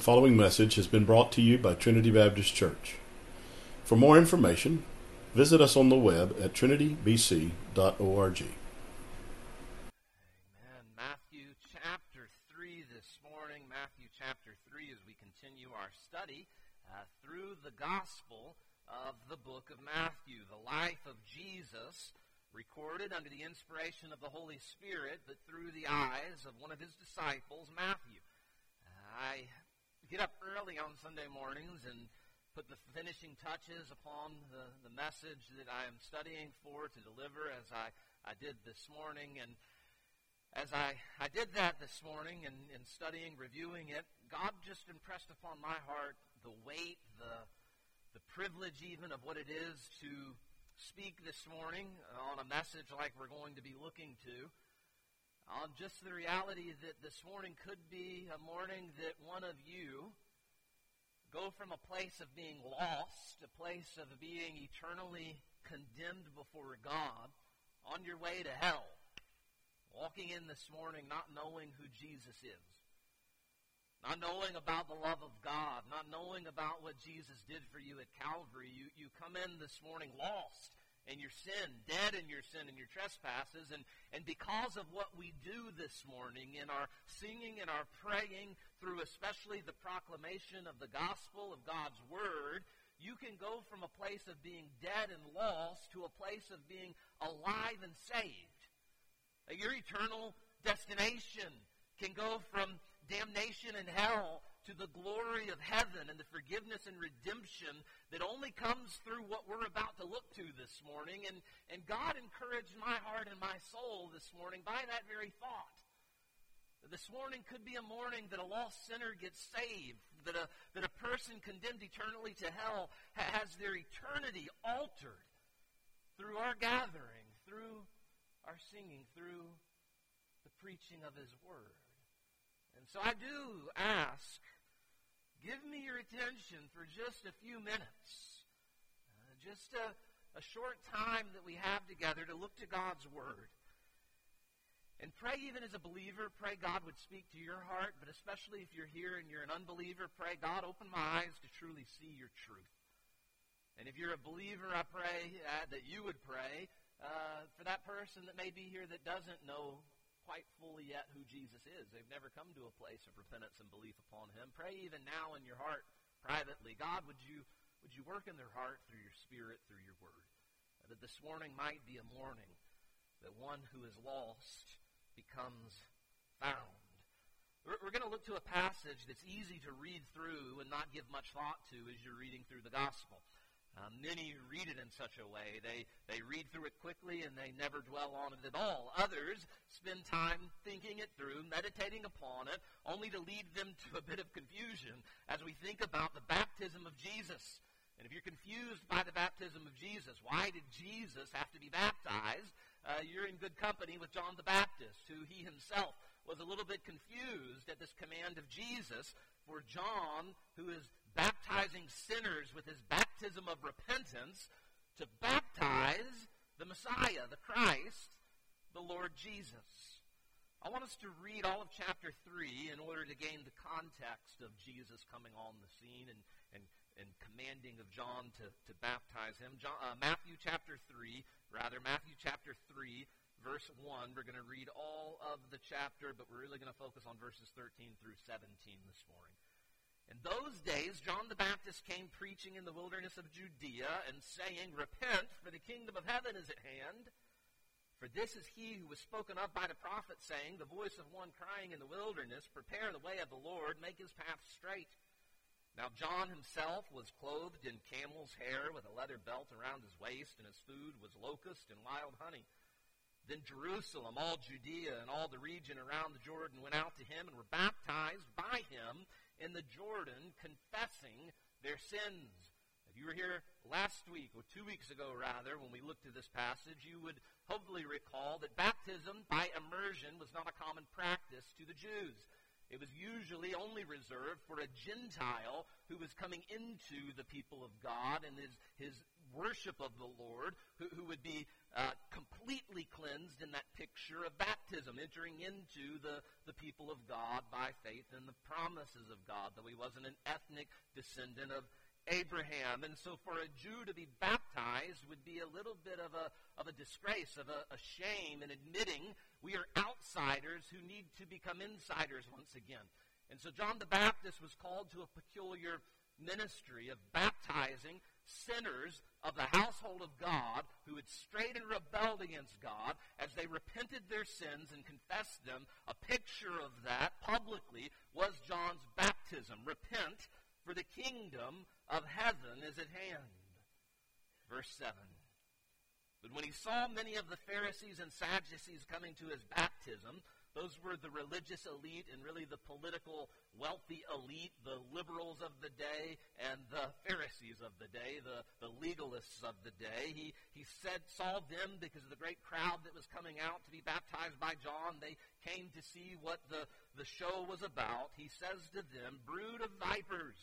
The following message has been brought to you by Trinity Baptist Church. For more information, visit us on the web at trinitybc.org. Amen. Matthew chapter 3 this morning. Matthew chapter 3 as we continue our study uh, through the gospel of the book of Matthew, the life of Jesus recorded under the inspiration of the Holy Spirit, but through the eyes of one of his disciples, Matthew. I get up early on Sunday mornings and put the finishing touches upon the, the message that I am studying for to deliver as I, I did this morning. And as I, I did that this morning and in, in studying, reviewing it, God just impressed upon my heart the weight, the, the privilege even of what it is to speak this morning on a message like we're going to be looking to. On just the reality that this morning could be a morning that one of you go from a place of being lost, a place of being eternally condemned before God, on your way to hell, walking in this morning not knowing who Jesus is not knowing about the love of God, not knowing about what Jesus did for you at Calvary, you, you come in this morning lost in your sin, dead in your sin and your trespasses, and, and because of what we do this morning in our singing and our praying through especially the proclamation of the gospel of God's word, you can go from a place of being dead and lost to a place of being alive and saved. Your eternal destination can go from damnation and hell to the glory of heaven and the forgiveness and redemption that only comes through what we're about to look to this morning. And, and God encouraged my heart and my soul this morning by that very thought. This morning could be a morning that a lost sinner gets saved, that a, that a person condemned eternally to hell has their eternity altered through our gathering, through our singing, through the preaching of His Word. And so I do ask, give me your attention for just a few minutes, uh, just a, a short time that we have together to look to God's Word. And pray even as a believer, pray God would speak to your heart, but especially if you're here and you're an unbeliever, pray God open my eyes to truly see your truth. And if you're a believer, I pray uh, that you would pray uh, for that person that may be here that doesn't know quite fully yet who Jesus is. They've never come to a place of repentance and belief upon him. Pray even now in your heart privately, God, would you would you work in their heart through your spirit, through your word? That this morning might be a morning that one who is lost becomes found. We're, we're going to look to a passage that's easy to read through and not give much thought to as you're reading through the gospel. Uh, many read it in such a way. They, they read through it quickly and they never dwell on it at all. Others spend time thinking it through, meditating upon it, only to lead them to a bit of confusion as we think about the baptism of Jesus. And if you're confused by the baptism of Jesus, why did Jesus have to be baptized? Uh, you're in good company with John the Baptist, who he himself was a little bit confused at this command of Jesus for John, who is baptizing sinners with his baptism of repentance, to baptize the Messiah, the Christ, the Lord Jesus. I want us to read all of chapter 3 in order to gain the context of Jesus coming on the scene and, and, and commanding of John to, to baptize him. John, uh, Matthew chapter 3, rather, Matthew chapter 3, verse 1. We're going to read all of the chapter, but we're really going to focus on verses 13 through 17 this morning. In those days, John the Baptist came preaching in the wilderness of Judea and saying, Repent, for the kingdom of heaven is at hand. For this is he who was spoken of by the prophet, saying, The voice of one crying in the wilderness, Prepare the way of the Lord, make his path straight. Now John himself was clothed in camel's hair with a leather belt around his waist, and his food was locust and wild honey. Then Jerusalem, all Judea, and all the region around the Jordan went out to him and were baptized by him in the Jordan confessing their sins. If you were here last week, or two weeks ago rather, when we looked at this passage, you would hopefully recall that baptism by immersion was not a common practice to the Jews. It was usually only reserved for a Gentile who was coming into the people of God and his, his worship of the Lord, who, who would be uh, completely cleansed in that picture of baptism, entering into the, the people of God by faith in the promises of God, though he wasn't an ethnic descendant of Abraham. And so for a Jew to be baptized would be a little bit of a, of a disgrace, of a, a shame in admitting we are outsiders who need to become insiders once again. And so John the Baptist was called to a peculiar ministry of baptizing sinners of the household of God who had strayed and rebelled against God as they repented their sins and confessed them. A picture of that publicly was John's baptism. Repent, for the kingdom of heaven is at hand. Verse 7. But when he saw many of the Pharisees and Sadducees coming to his baptism, those were the religious elite and really the political wealthy elite, the liberals of the day and the Pharisees of the day, the, the legalists of the day. He, he said, saw them because of the great crowd that was coming out to be baptized by John. They came to see what the, the show was about. He says to them, Brood of vipers,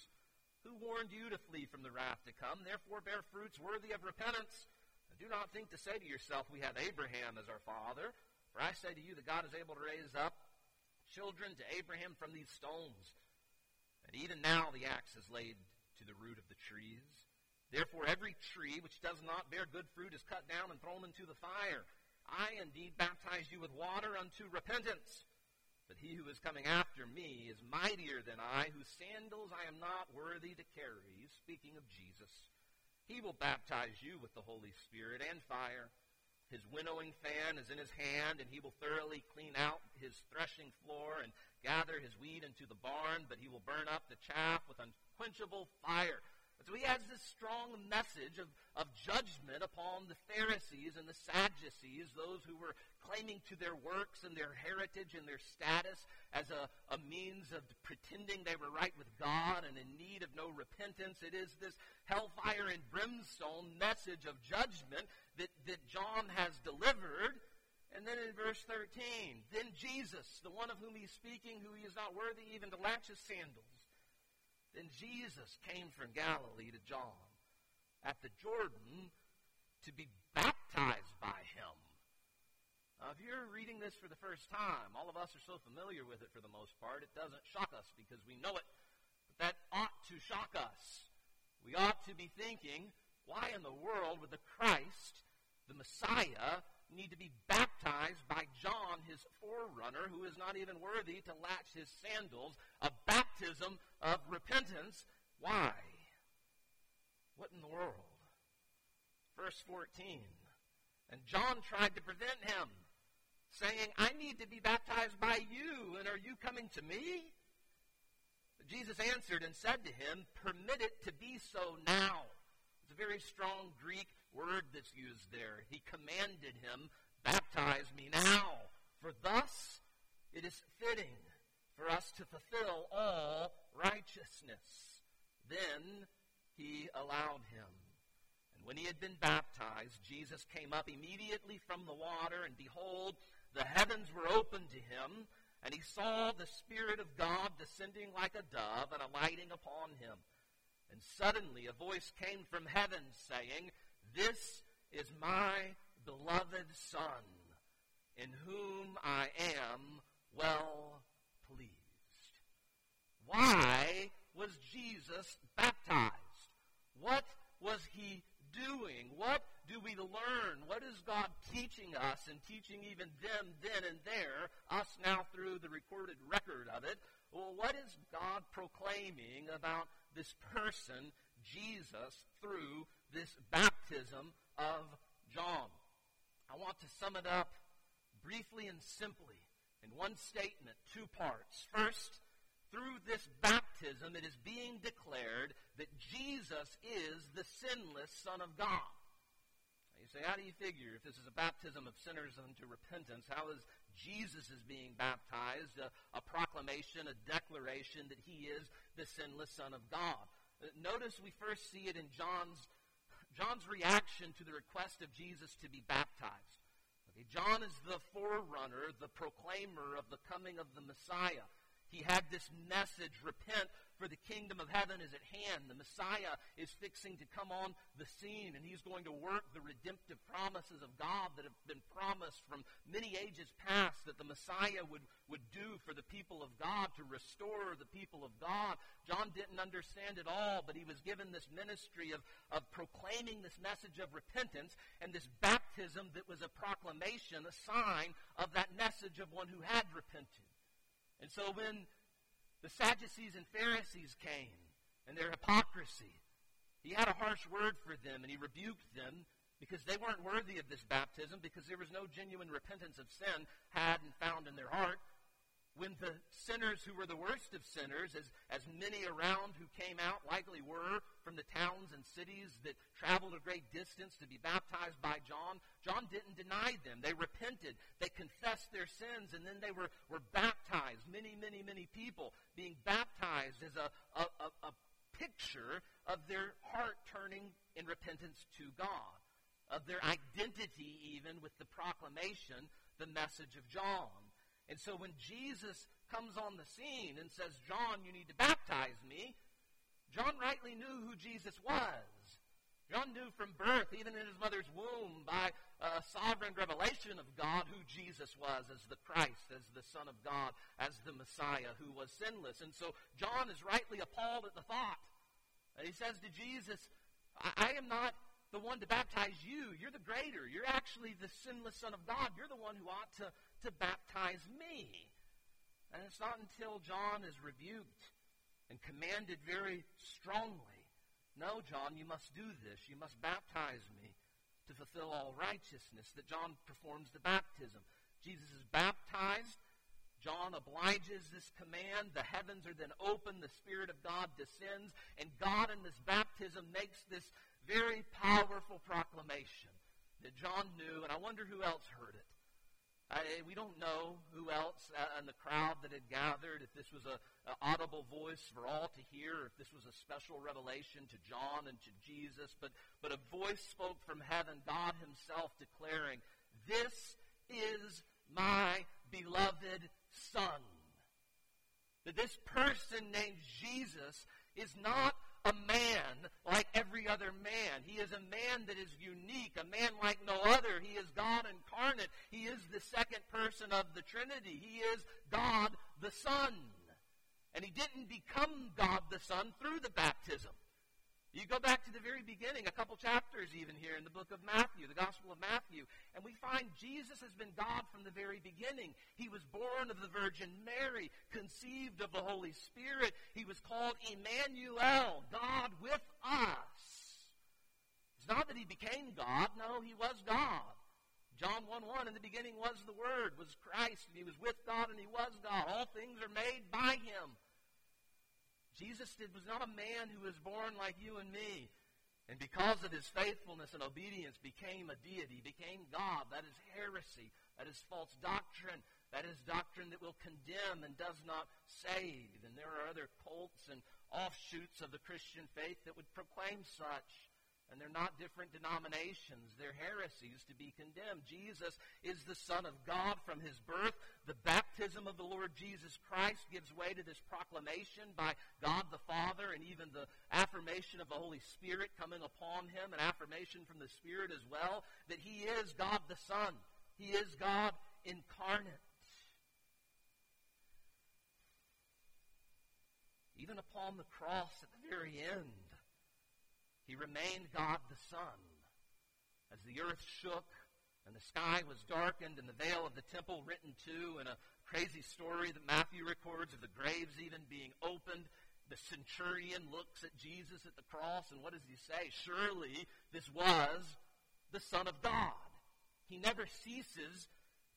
who warned you to flee from the wrath to come? Therefore bear fruits worthy of repentance. Do not think to say to yourself, We have Abraham as our father. For I say to you that God is able to raise up children to Abraham from these stones. And even now the axe is laid to the root of the trees. Therefore, every tree which does not bear good fruit is cut down and thrown into the fire. I indeed baptize you with water unto repentance. But he who is coming after me is mightier than I, whose sandals I am not worthy to carry. Speaking of Jesus, he will baptize you with the Holy Spirit and fire. His winnowing fan is in his hand, and he will thoroughly clean out his threshing floor and gather his wheat into the barn, but he will burn up the chaff with unquenchable fire. So he has this strong message of, of judgment upon the Pharisees and the Sadducees, those who were claiming to their works and their heritage and their status as a, a means of pretending they were right with God and in need of no repentance. It is this hellfire and brimstone message of judgment that, that John has delivered. And then in verse 13, then Jesus, the one of whom he's speaking, who he is not worthy even to latch his sandals, then Jesus came from Galilee to John at the Jordan to be baptized by him. Now, if you're reading this for the first time, all of us are so familiar with it for the most part, it doesn't shock us because we know it. But that ought to shock us. We ought to be thinking, why in the world would the Christ, the Messiah, need to be baptized by John, his forerunner, who is not even worthy to latch his sandals, a baptism of repentance. Why? What in the world? Verse 14. And John tried to prevent him, saying, I need to be baptized by you, and are you coming to me? But Jesus answered and said to him, Permit it to be so now. It's a very strong Greek word that's used there. He commanded him, Baptize me now, for thus it is fitting for us to fulfill all righteousness. Then he allowed him. And when he had been baptized, Jesus came up immediately from the water, and behold, the heavens were opened to him, and he saw the Spirit of God descending like a dove and alighting upon him. And suddenly a voice came from heaven saying, this is my beloved Son, in whom I am well pleased. Why was Jesus baptized? What was he doing? What do we learn? What is God teaching us and teaching even them then and there, us now through the recorded record of it? Well, what is God proclaiming about this person, Jesus, through this baptism of John. I want to sum it up briefly and simply in one statement, two parts. First, through this baptism, it is being declared that Jesus is the sinless Son of God. Now you say, how do you figure if this is a baptism of sinners unto repentance? How is Jesus is being baptized? A, a proclamation, a declaration that he is the sinless Son of God. Uh, notice we first see it in John's John's reaction to the request of Jesus to be baptized. Okay, John is the forerunner, the proclaimer of the coming of the Messiah. He had this message repent, kingdom of heaven is at hand. The Messiah is fixing to come on the scene, and he's going to work the redemptive promises of God that have been promised from many ages past that the Messiah would, would do for the people of God to restore the people of God. John didn't understand it all, but he was given this ministry of, of proclaiming this message of repentance and this baptism that was a proclamation, a sign of that message of one who had repented. And so when the Sadducees and Pharisees came and their hypocrisy, he had a harsh word for them and he rebuked them because they weren't worthy of this baptism because there was no genuine repentance of sin had and found in their heart when the sinners who were the worst of sinners, as, as many around who came out likely were from the towns and cities that traveled a great distance to be baptized by John, John didn't deny them. They repented. They confessed their sins, and then they were, were baptized. Many, many, many people being baptized as a, a, a, a picture of their heart turning in repentance to God, of their identity even with the proclamation, the message of John. And so when Jesus comes on the scene and says, John, you need to baptize me, John rightly knew who Jesus was. John knew from birth, even in his mother's womb, by a sovereign revelation of God, who Jesus was as the Christ, as the Son of God, as the Messiah who was sinless. And so John is rightly appalled at the thought. And he says to Jesus, I, I am not the one to baptize you. You're the greater. You're actually the sinless Son of God. You're the one who ought to to baptize me. And it's not until John is rebuked and commanded very strongly, No, John, you must do this. You must baptize me to fulfill all righteousness, that John performs the baptism. Jesus is baptized. John obliges this command. The heavens are then open. The Spirit of God descends. And God in this baptism makes this very powerful proclamation that John knew, and I wonder who else heard it. Uh, we don't know who else in the crowd that had gathered, if this was a, a, audible voice for all to hear, if this was a special revelation to John and to Jesus, but, but a voice spoke from heaven, God himself declaring, This is my beloved Son. That this person named Jesus is not a man like every other man. He is a man that is unique, a man like no other. He is God incarnate. He is the second person of the Trinity. He is God the Son. And he didn't become God the Son through the baptism. You go back to the very beginning, a couple chapters even here in the book of Matthew, the Gospel of Matthew, and we find Jesus has been God from the very beginning. He was born of the Virgin Mary, conceived of the Holy Spirit. He was called Emmanuel, God with us. It's not that he became God, no, he was God. John 1 1, in the beginning was the Word, was Christ, and he was with God, and he was God. All things are made by him. Jesus did, was not a man who was born like you and me. And because of his faithfulness and obedience, became a deity, became God. That is heresy. That is false doctrine. That is doctrine that will condemn and does not save. And there are other cults and offshoots of the Christian faith that would proclaim such. And they're not different denominations. They're heresies to be condemned. Jesus is the Son of God from his birth. The baptism of the Lord Jesus Christ gives way to this proclamation by God the Father and even the affirmation of the Holy Spirit coming upon him, an affirmation from the Spirit as well, that he is God the Son. He is God incarnate. Even upon the cross at the very end, he remained God the Son. As the earth shook and the sky was darkened and the veil of the temple written too, and a crazy story that Matthew records of the graves even being opened, the centurion looks at Jesus at the cross, and what does he say? Surely this was the Son of God. He never ceases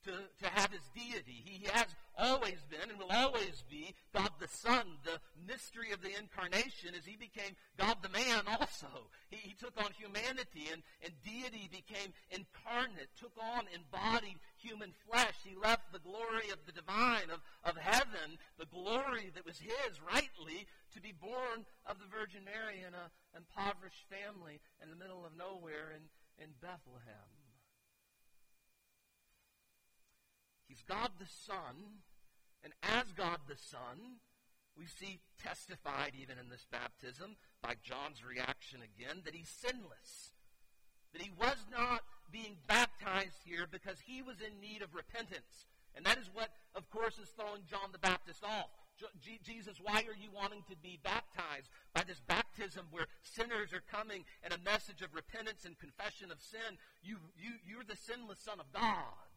to, to have his deity. He has always been and will always be God the Son, the mystery of the incarnation as he became God the man also. He, he took on humanity and, and deity became incarnate, took on embodied human flesh. He left the glory of the divine, of, of heaven, the glory that was his rightly to be born of the Virgin Mary in an impoverished family in the middle of nowhere in, in Bethlehem. He's God the Son, And as God the Son, we see testified even in this baptism by John's reaction again that he's sinless. That he was not being baptized here because he was in need of repentance. And that is what, of course, is throwing John the Baptist off. Jesus, why are you wanting to be baptized by this baptism where sinners are coming and a message of repentance and confession of sin? You, you, you're the sinless Son of God.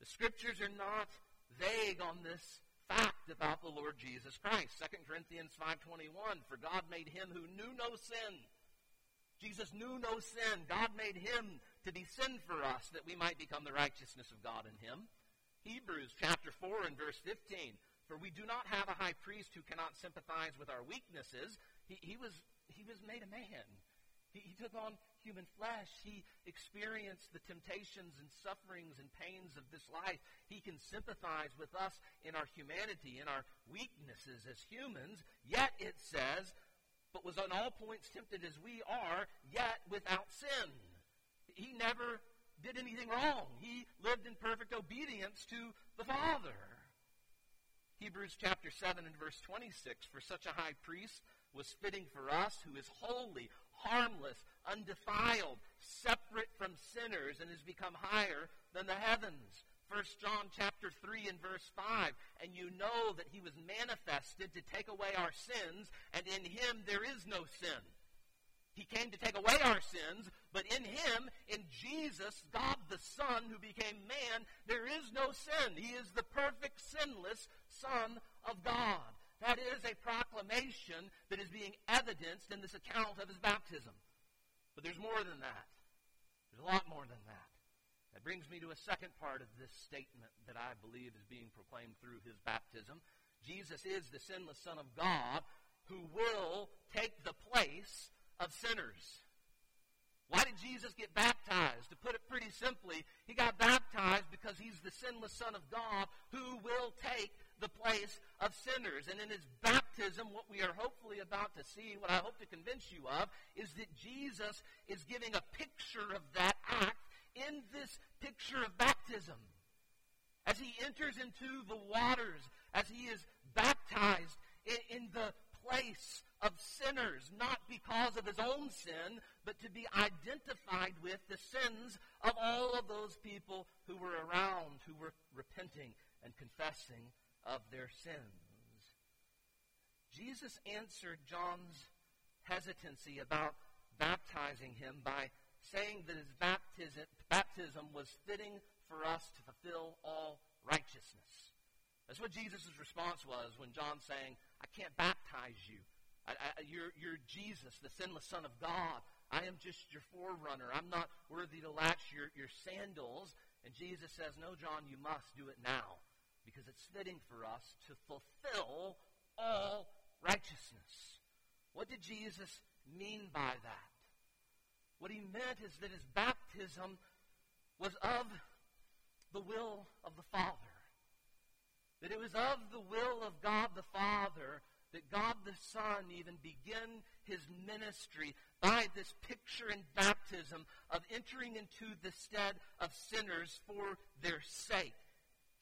The scriptures are not vague on this fact about the Lord Jesus Christ. 2 Corinthians 5.21, For God made him who knew no sin. Jesus knew no sin. God made him to be sin for us that we might become the righteousness of God in him. Hebrews chapter 4 and verse 15. For we do not have a high priest who cannot sympathize with our weaknesses. He, he, was, he was made a man. He, he took on human flesh. He experienced the temptations and sufferings and pains of this life. He can sympathize with us in our humanity, in our weaknesses as humans. Yet it says, but was on all points tempted as we are, yet without sin. He never did anything wrong. He lived in perfect obedience to the Father. Hebrews chapter 7 and verse 26 For such a high priest was fitting for us, who is holy, harmless, undefiled, separate from sinners, and has become higher than the heavens. 1 John chapter 3 and verse 5, and you know that he was manifested to take away our sins, and in him there is no sin. He came to take away our sins, but in him, in Jesus, God the Son, who became man, there is no sin. He is the perfect, sinless Son of God. That is a proclamation that is being evidenced in this account of his baptism. But there's more than that. There's a lot more than that. That brings me to a second part of this statement that I believe is being proclaimed through his baptism. Jesus is the sinless Son of God who will take the place of sinners. Why did Jesus get baptized? To put it pretty simply, he got baptized because he's the sinless Son of God who will take the place of sinners. And in his baptism, what we are hopefully about to see, what I hope to convince you of, is that Jesus is giving a picture of that act in this picture of baptism. As he enters into the waters, as he is baptized in, in the place of sinners, not because of his own sin, but to be identified with the sins of all of those people who were around, who were repenting and confessing of their sins. Jesus answered John's hesitancy about baptizing him by saying that his baptism, baptism was fitting for us to fulfill all righteousness. That's what Jesus' response was when John saying, I can't baptize you. I, I, you're, you're Jesus, the sinless Son of God. I am just your forerunner. I'm not worthy to latch your, your sandals. And Jesus says, No, John, you must do it now because it's fitting for us to fulfill all righteousness. What did Jesus mean by that? What he meant is that his baptism was of the will of the Father. That it was of the will of God the Father that God the Son even begin his ministry by this picture in baptism of entering into the stead of sinners for their sake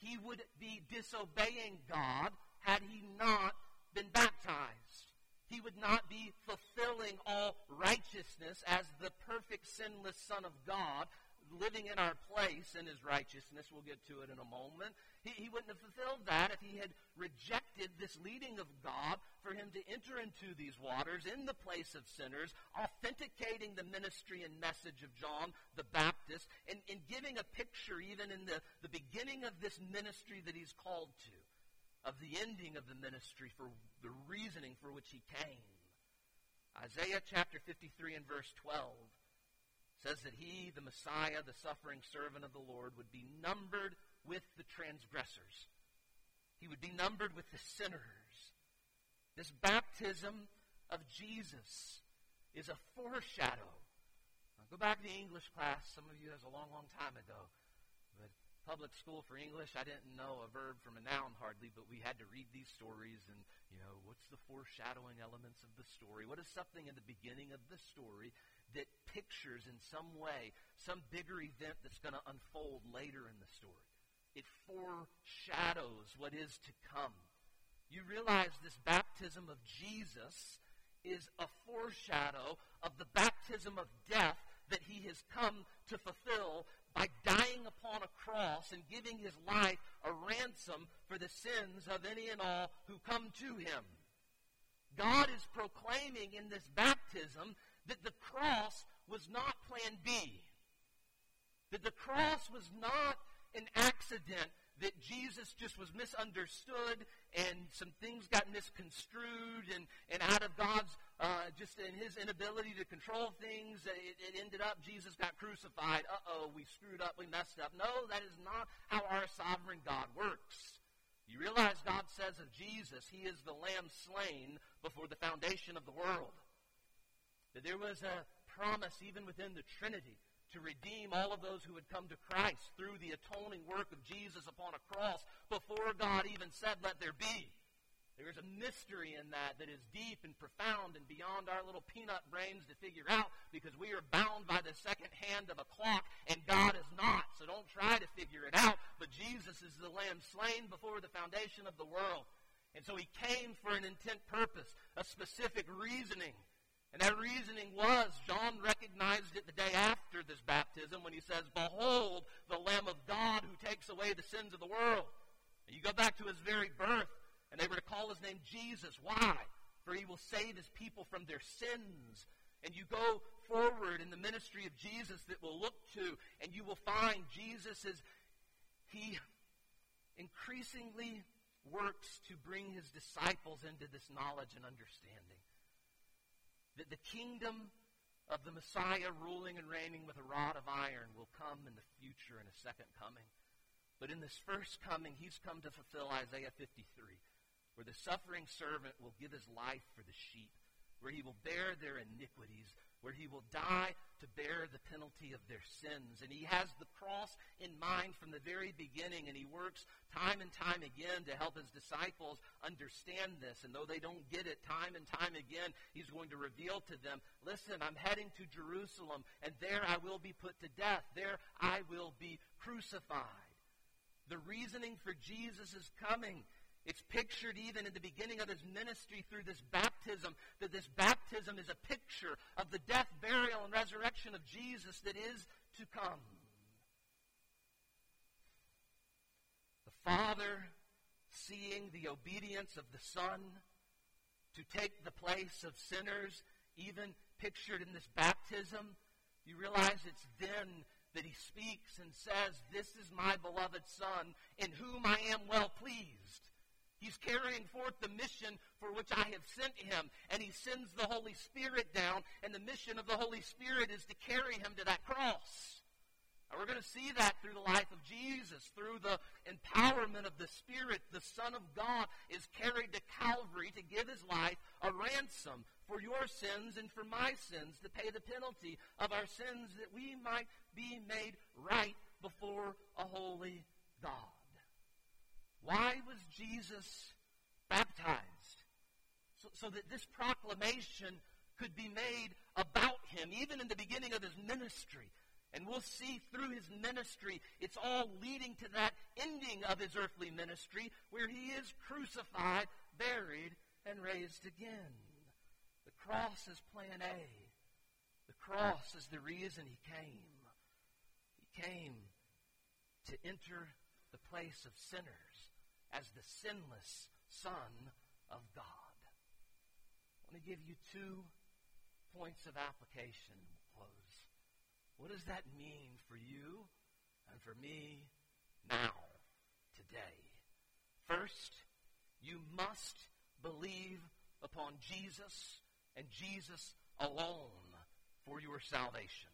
he would be disobeying God had he not been baptized. He would not be fulfilling all righteousness as the perfect sinless Son of God living in our place in his righteousness. We'll get to it in a moment. He, he wouldn't have fulfilled that if he had rejected this leading of God for him to enter into these waters in the place of sinners, authenticating the ministry and message of John the Baptist, and, and giving a picture even in the, the beginning of this ministry that he's called to, of the ending of the ministry for the reasoning for which he came. Isaiah chapter 53 and verse 12 says that he, the Messiah, the suffering servant of the Lord, would be numbered with the transgressors. He would be numbered with the sinners. This baptism of Jesus is a foreshadow. Now, go back to the English class. Some of you, that's a long, long time ago. But public school for English, I didn't know a verb from a noun hardly, but we had to read these stories and, you know, what's the foreshadowing elements of the story? What is something in the beginning of the story that pictures in some way some bigger event that's going to unfold later in the story. it foreshadows what is to come. You realize this baptism of Jesus is a foreshadow of the baptism of death that he has come to fulfill by dying upon a cross and giving his life a ransom for the sins of any and all who come to him. God is proclaiming in this baptism that the cross was not plan B. That the cross was not an accident that Jesus just was misunderstood and some things got misconstrued and, and out of God's, uh, just in his inability to control things, it, it ended up Jesus got crucified. Uh oh, we screwed up, we messed up. No, that is not how our sovereign God works. You realize God says of Jesus, He is the Lamb slain before the foundation of the world. That there was a promise even within the Trinity to redeem all of those who had come to Christ through the atoning work of Jesus upon a cross before God even said, Let there be. There is a mystery in that that is deep and profound and beyond our little peanut brains to figure out because we are bound by the second hand of a clock and God is not. So don't try to figure it out. But Jesus is the lamb slain before the foundation of the world. And so he came for an intent purpose, a specific reasoning. And that reasoning was, John recognized it the day after this baptism when he says, Behold, the Lamb of God who takes away the sins of the world. And you go back to his very birth, and they were to call his name Jesus. Why? For he will save his people from their sins. And you go forward in the ministry of Jesus that we'll look to, and you will find Jesus as he increasingly works to bring his disciples into this knowledge and understanding that the kingdom of the Messiah ruling and reigning with a rod of iron will come in the future in a second coming. But in this first coming, he's come to fulfill Isaiah 53, where the suffering servant will give his life for the sheep, where he will bear their iniquities, where he will die to bear the penalty of their sins. And he has the cross in mind from the very beginning, and he works time and time again to help his disciples understand this. And though they don't get it time and time again, he's going to reveal to them listen, I'm heading to Jerusalem, and there I will be put to death. There I will be crucified. The reasoning for Jesus' coming it's pictured even in the beginning of his ministry through this baptism, that this baptism is a picture of the death, burial, and resurrection of Jesus that is to come. The Father, seeing the obedience of the Son to take the place of sinners, even pictured in this baptism, you realize it's then that he speaks and says, This is my beloved Son, in whom I am well pleased. He's carrying forth the mission for which I have sent him. And he sends the Holy Spirit down. And the mission of the Holy Spirit is to carry him to that cross. And we're going to see that through the life of Jesus. Through the empowerment of the Spirit, the Son of God is carried to Calvary to give his life a ransom for your sins and for my sins to pay the penalty of our sins that we might be made right before a holy God. Why was Jesus baptized? So, so that this proclamation could be made about him, even in the beginning of his ministry. And we'll see through his ministry, it's all leading to that ending of his earthly ministry where he is crucified, buried, and raised again. The cross is plan A. The cross is the reason he came. He came to enter the place of sinners as the sinless Son of God. I want to give you two points of application. Close. What does that mean for you and for me now, today? First, you must believe upon Jesus and Jesus alone for your salvation.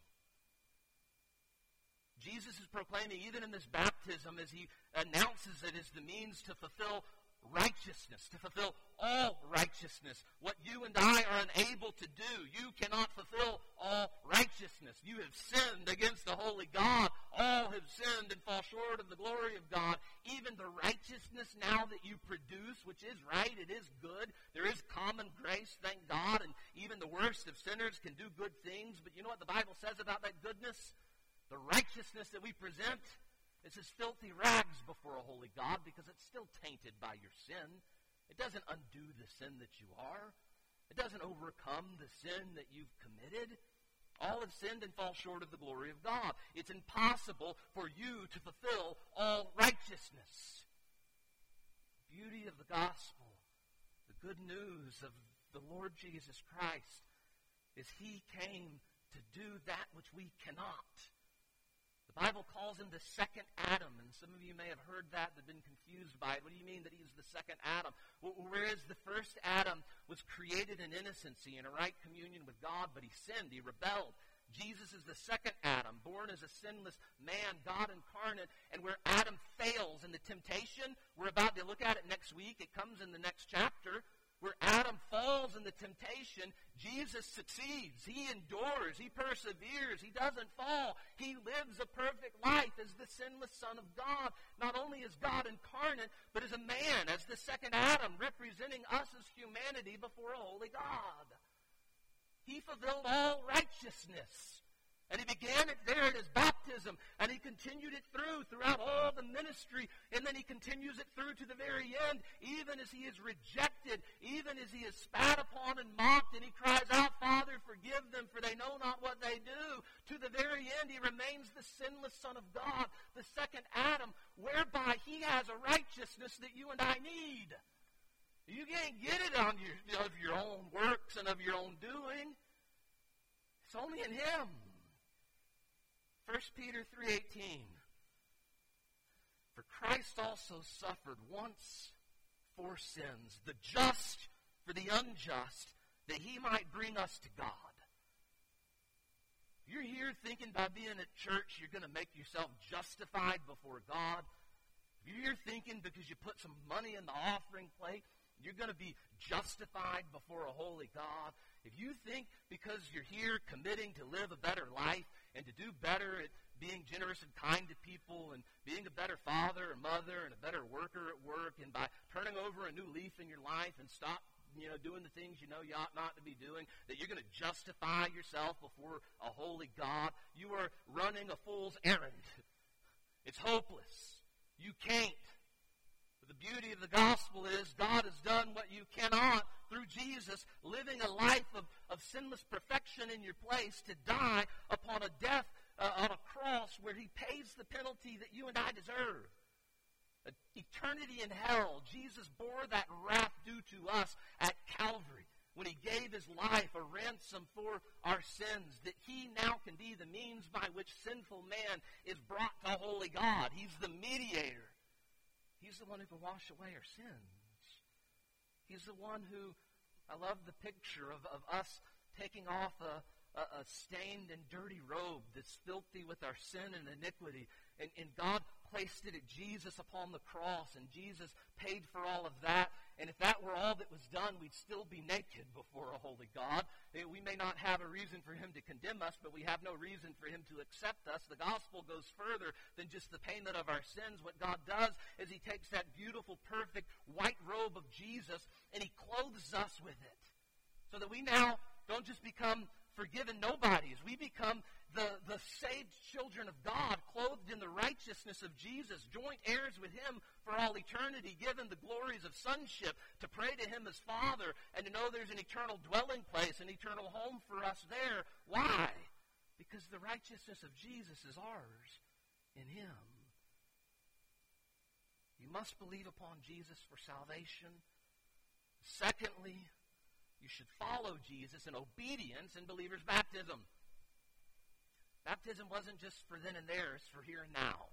Jesus is proclaiming, even in this baptism, as he announces it as the means to fulfill righteousness, to fulfill all righteousness. What you and I are unable to do, you cannot fulfill all righteousness. You have sinned against the holy God. All have sinned and fall short of the glory of God. Even the righteousness now that you produce, which is right, it is good. There is common grace, thank God, and even the worst of sinners can do good things. But you know what the Bible says about that goodness? The righteousness that we present is as filthy rags before a holy God because it's still tainted by your sin. It doesn't undo the sin that you are. It doesn't overcome the sin that you've committed. All have sinned and fall short of the glory of God. It's impossible for you to fulfill all righteousness. The beauty of the gospel, the good news of the Lord Jesus Christ, is He came to do that which we cannot. Bible calls him the second Adam, and some of you may have heard that, have been confused by it. What do you mean that he's the second Adam? Whereas the first Adam was created in innocency in a right communion with God, but he sinned, he rebelled. Jesus is the second Adam, born as a sinless man, God incarnate, and where Adam fails in the temptation, we're about to look at it next week. It comes in the next chapter where Adam falls in the temptation, Jesus succeeds. He endures. He perseveres. He doesn't fall. He lives a perfect life as the sinless Son of God, not only as God incarnate, but as a man, as the second Adam, representing us as humanity before a holy God. He fulfilled all righteousness. And he began it there at his baptism, and he continued it through throughout all the ministry, and then he continues it through to the very end, even as he is rejected, even as he is spat upon and mocked, and he cries out, Father, forgive them, for they know not what they do. To the very end, he remains the sinless Son of God, the second Adam, whereby he has a righteousness that you and I need. You can't get it on your, of your own works and of your own doing. It's only in him. 1 Peter 3:18 For Christ also suffered once for sins, the just for the unjust, that he might bring us to God. You're here thinking by being at church you're going to make yourself justified before God. You're here thinking because you put some money in the offering plate, you're going to be justified before a holy God. If you think because you're here committing to live a better life, and to do better at being generous and kind to people and being a better father or mother and a better worker at work and by turning over a new leaf in your life and stop you know doing the things you know you ought not to be doing that you're going to justify yourself before a holy god. You are running a fool's errand. It's hopeless. You can't but the beauty of the gospel is god has done what you cannot through Jesus, living a life of, of sinless perfection in your place to die upon a death uh, on a cross where he pays the penalty that you and I deserve. Eternity in hell. Jesus bore that wrath due to us at Calvary when he gave his life a ransom for our sins, that he now can be the means by which sinful man is brought to holy God. He's the mediator. He's the one who can wash away our sins. He's the one who, I love the picture of, of us taking off a, a, a stained and dirty robe that's filthy with our sin and iniquity. And, and God placed it at Jesus upon the cross, and Jesus paid for all of that. And if that were all that was done, we'd still be naked before a holy God. Eh, we may not have a reason for him to condemn us, but we have no reason for him to accept us. The gospel goes further than just the payment of our sins. What God does is he takes that beautiful, perfect white robe of Jesus and he clothes us with it. So that we now don't just become forgiven nobodies. We become the, the saved children of God, clothed in the righteousness of Jesus, joint heirs with Him for all eternity, given the glories of sonship, to pray to Him as Father, and to know there's an eternal dwelling place, an eternal home for us there. Why? Because the righteousness of Jesus is ours in Him. You must believe upon Jesus for salvation. Secondly, you should follow Jesus in obedience in believer's baptism. Baptism wasn't just for then and there, it's for here and now.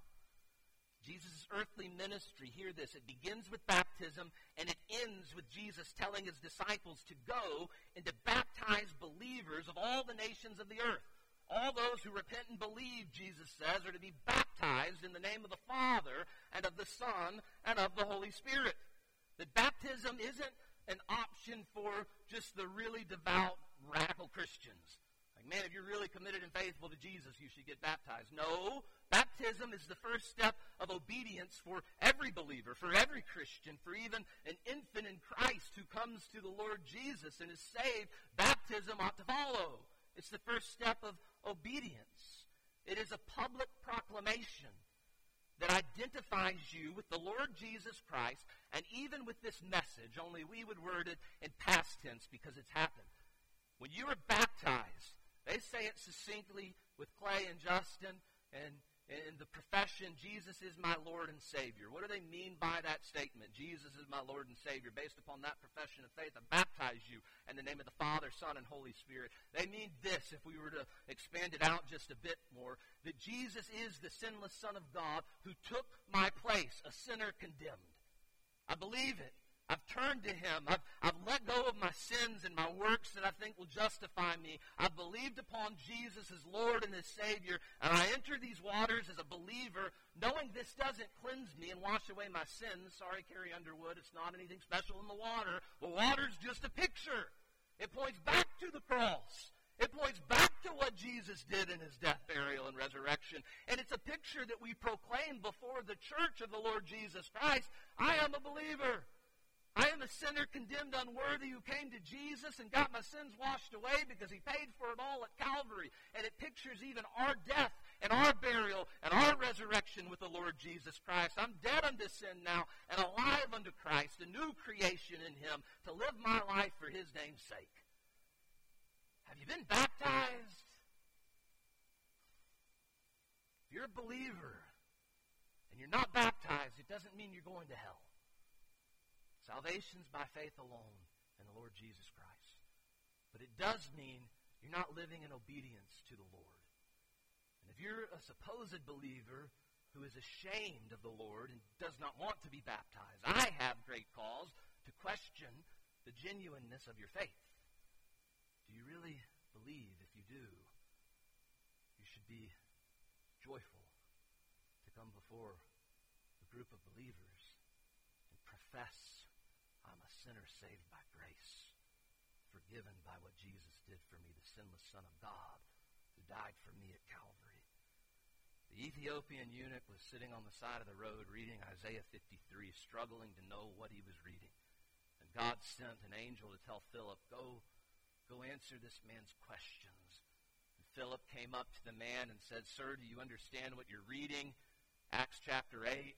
Jesus' earthly ministry, hear this, it begins with baptism and it ends with Jesus telling his disciples to go and to baptize believers of all the nations of the earth. All those who repent and believe, Jesus says, are to be baptized in the name of the Father and of the Son and of the Holy Spirit. That baptism isn't an option for just the really devout, radical Christians. Like, man, if you're really committed and faithful to Jesus, you should get baptized. No, baptism is the first step of obedience for every believer, for every Christian, for even an infant in Christ who comes to the Lord Jesus and is saved. Baptism ought to follow. It's the first step of obedience. It is a public proclamation that identifies you with the Lord Jesus Christ and even with this message, only we would word it in past tense because it's happened. When you were baptized, they say it succinctly with Clay and Justin and in the profession, Jesus is my Lord and Savior. What do they mean by that statement? Jesus is my Lord and Savior. Based upon that profession of faith, I baptize you in the name of the Father, Son, and Holy Spirit. They mean this, if we were to expand it out just a bit more, that Jesus is the sinless Son of God who took my place, a sinner condemned. I believe it. I've turned to Him. I've, I've let go of my sins and my works that I think will justify me. I've believed upon Jesus as Lord and as Savior, and I enter these waters as a believer, knowing this doesn't cleanse me and wash away my sins. Sorry, Carrie Underwood, it's not anything special in the water. The water's just a picture. It points back to the cross. It points back to what Jesus did in his death, burial, and resurrection. And it's a picture that we proclaim before the church of the Lord Jesus Christ. I am a believer. I am a sinner condemned unworthy who came to Jesus and got my sins washed away because he paid for it all at Calvary. And it pictures even our death and our burial and our resurrection with the Lord Jesus Christ. I'm dead unto sin now and alive unto Christ, a new creation in him to live my life for his name's sake. Have you been baptized? If you're a believer and you're not baptized, it doesn't mean you're going to hell. Salvation's by faith alone in the Lord Jesus Christ. But it does mean you're not living in obedience to the Lord. And if you're a supposed believer who is ashamed of the Lord and does not want to be baptized, I have great cause to question the genuineness of your faith. Do you really believe? If you do, you should be joyful to come before a group of believers and profess sinner saved by grace, forgiven by what Jesus did for me, the sinless Son of God who died for me at Calvary. The Ethiopian eunuch was sitting on the side of the road reading Isaiah 53, struggling to know what he was reading. And God sent an angel to tell Philip, Go, go answer this man's questions. And Philip came up to the man and said, Sir, do you understand what you're reading? Acts chapter 8.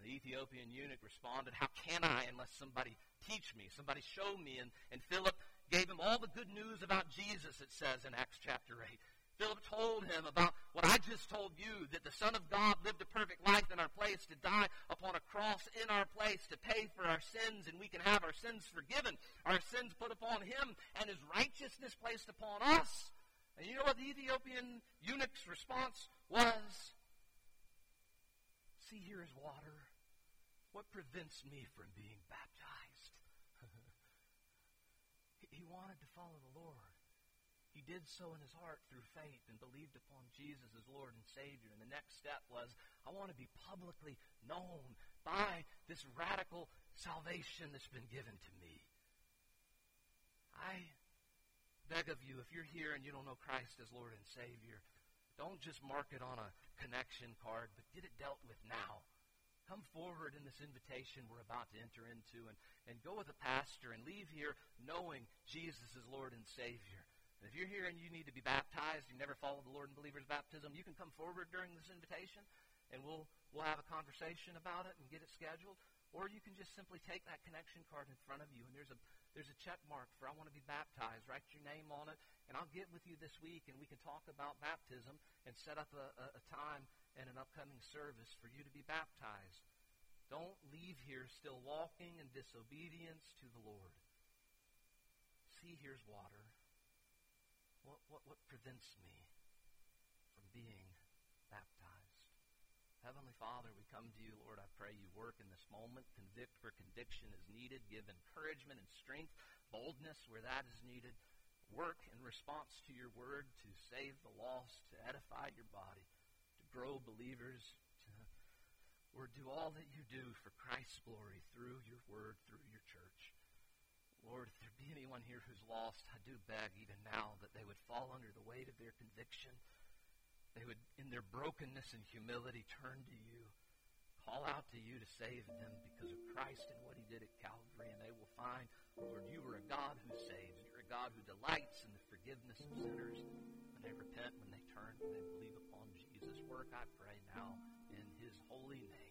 And the Ethiopian eunuch responded, How can I unless somebody teach me, somebody show me. And, and Philip gave him all the good news about Jesus, it says in Acts chapter 8. Philip told him about what I just told you, that the Son of God lived a perfect life in our place to die upon a cross in our place to pay for our sins, and we can have our sins forgiven, our sins put upon him, and his righteousness placed upon us. And you know what the Ethiopian eunuch's response was? See, here is water. What prevents me from being baptized? he wanted to follow the Lord. He did so in his heart through faith and believed upon Jesus as Lord and Savior. And the next step was, I want to be publicly known by this radical salvation that's been given to me. I beg of you, if you're here and you don't know Christ as Lord and Savior, don't just mark it on a connection card, but get it dealt with now. Come forward in this invitation we're about to enter into and, and go with a pastor and leave here knowing Jesus is Lord and Savior. And if you're here and you need to be baptized, you never followed the Lord and believer's baptism, you can come forward during this invitation and we'll, we'll have a conversation about it and get it scheduled. Or you can just simply take that connection card in front of you and there's a, there's a check mark for I want to be baptized. Write your name on it and I'll get with you this week and we can talk about baptism and set up a, a, a time and an upcoming service for you to be baptized. Don't leave here still walking in disobedience to the Lord. See, here's water. What, what, what prevents me from being baptized? Heavenly Father, we come to you, Lord. I pray you work in this moment. Convict where conviction is needed. Give encouragement and strength, boldness where that is needed. Work in response to your word to save the lost, to edify your body grow believers, to, or do all that you do for Christ's glory through your word, through your church. Lord, if there be anyone here who's lost, I do beg even now that they would fall under the weight of their conviction. They would, in their brokenness and humility, turn to you, call out to you to save them because of Christ and what he did at Calvary, and they will find, Lord, you are a God who saves. You're a God who delights in the forgiveness of sinners when they repent, when they turn, when they believe upon Jesus' work, I pray now in his his holy name.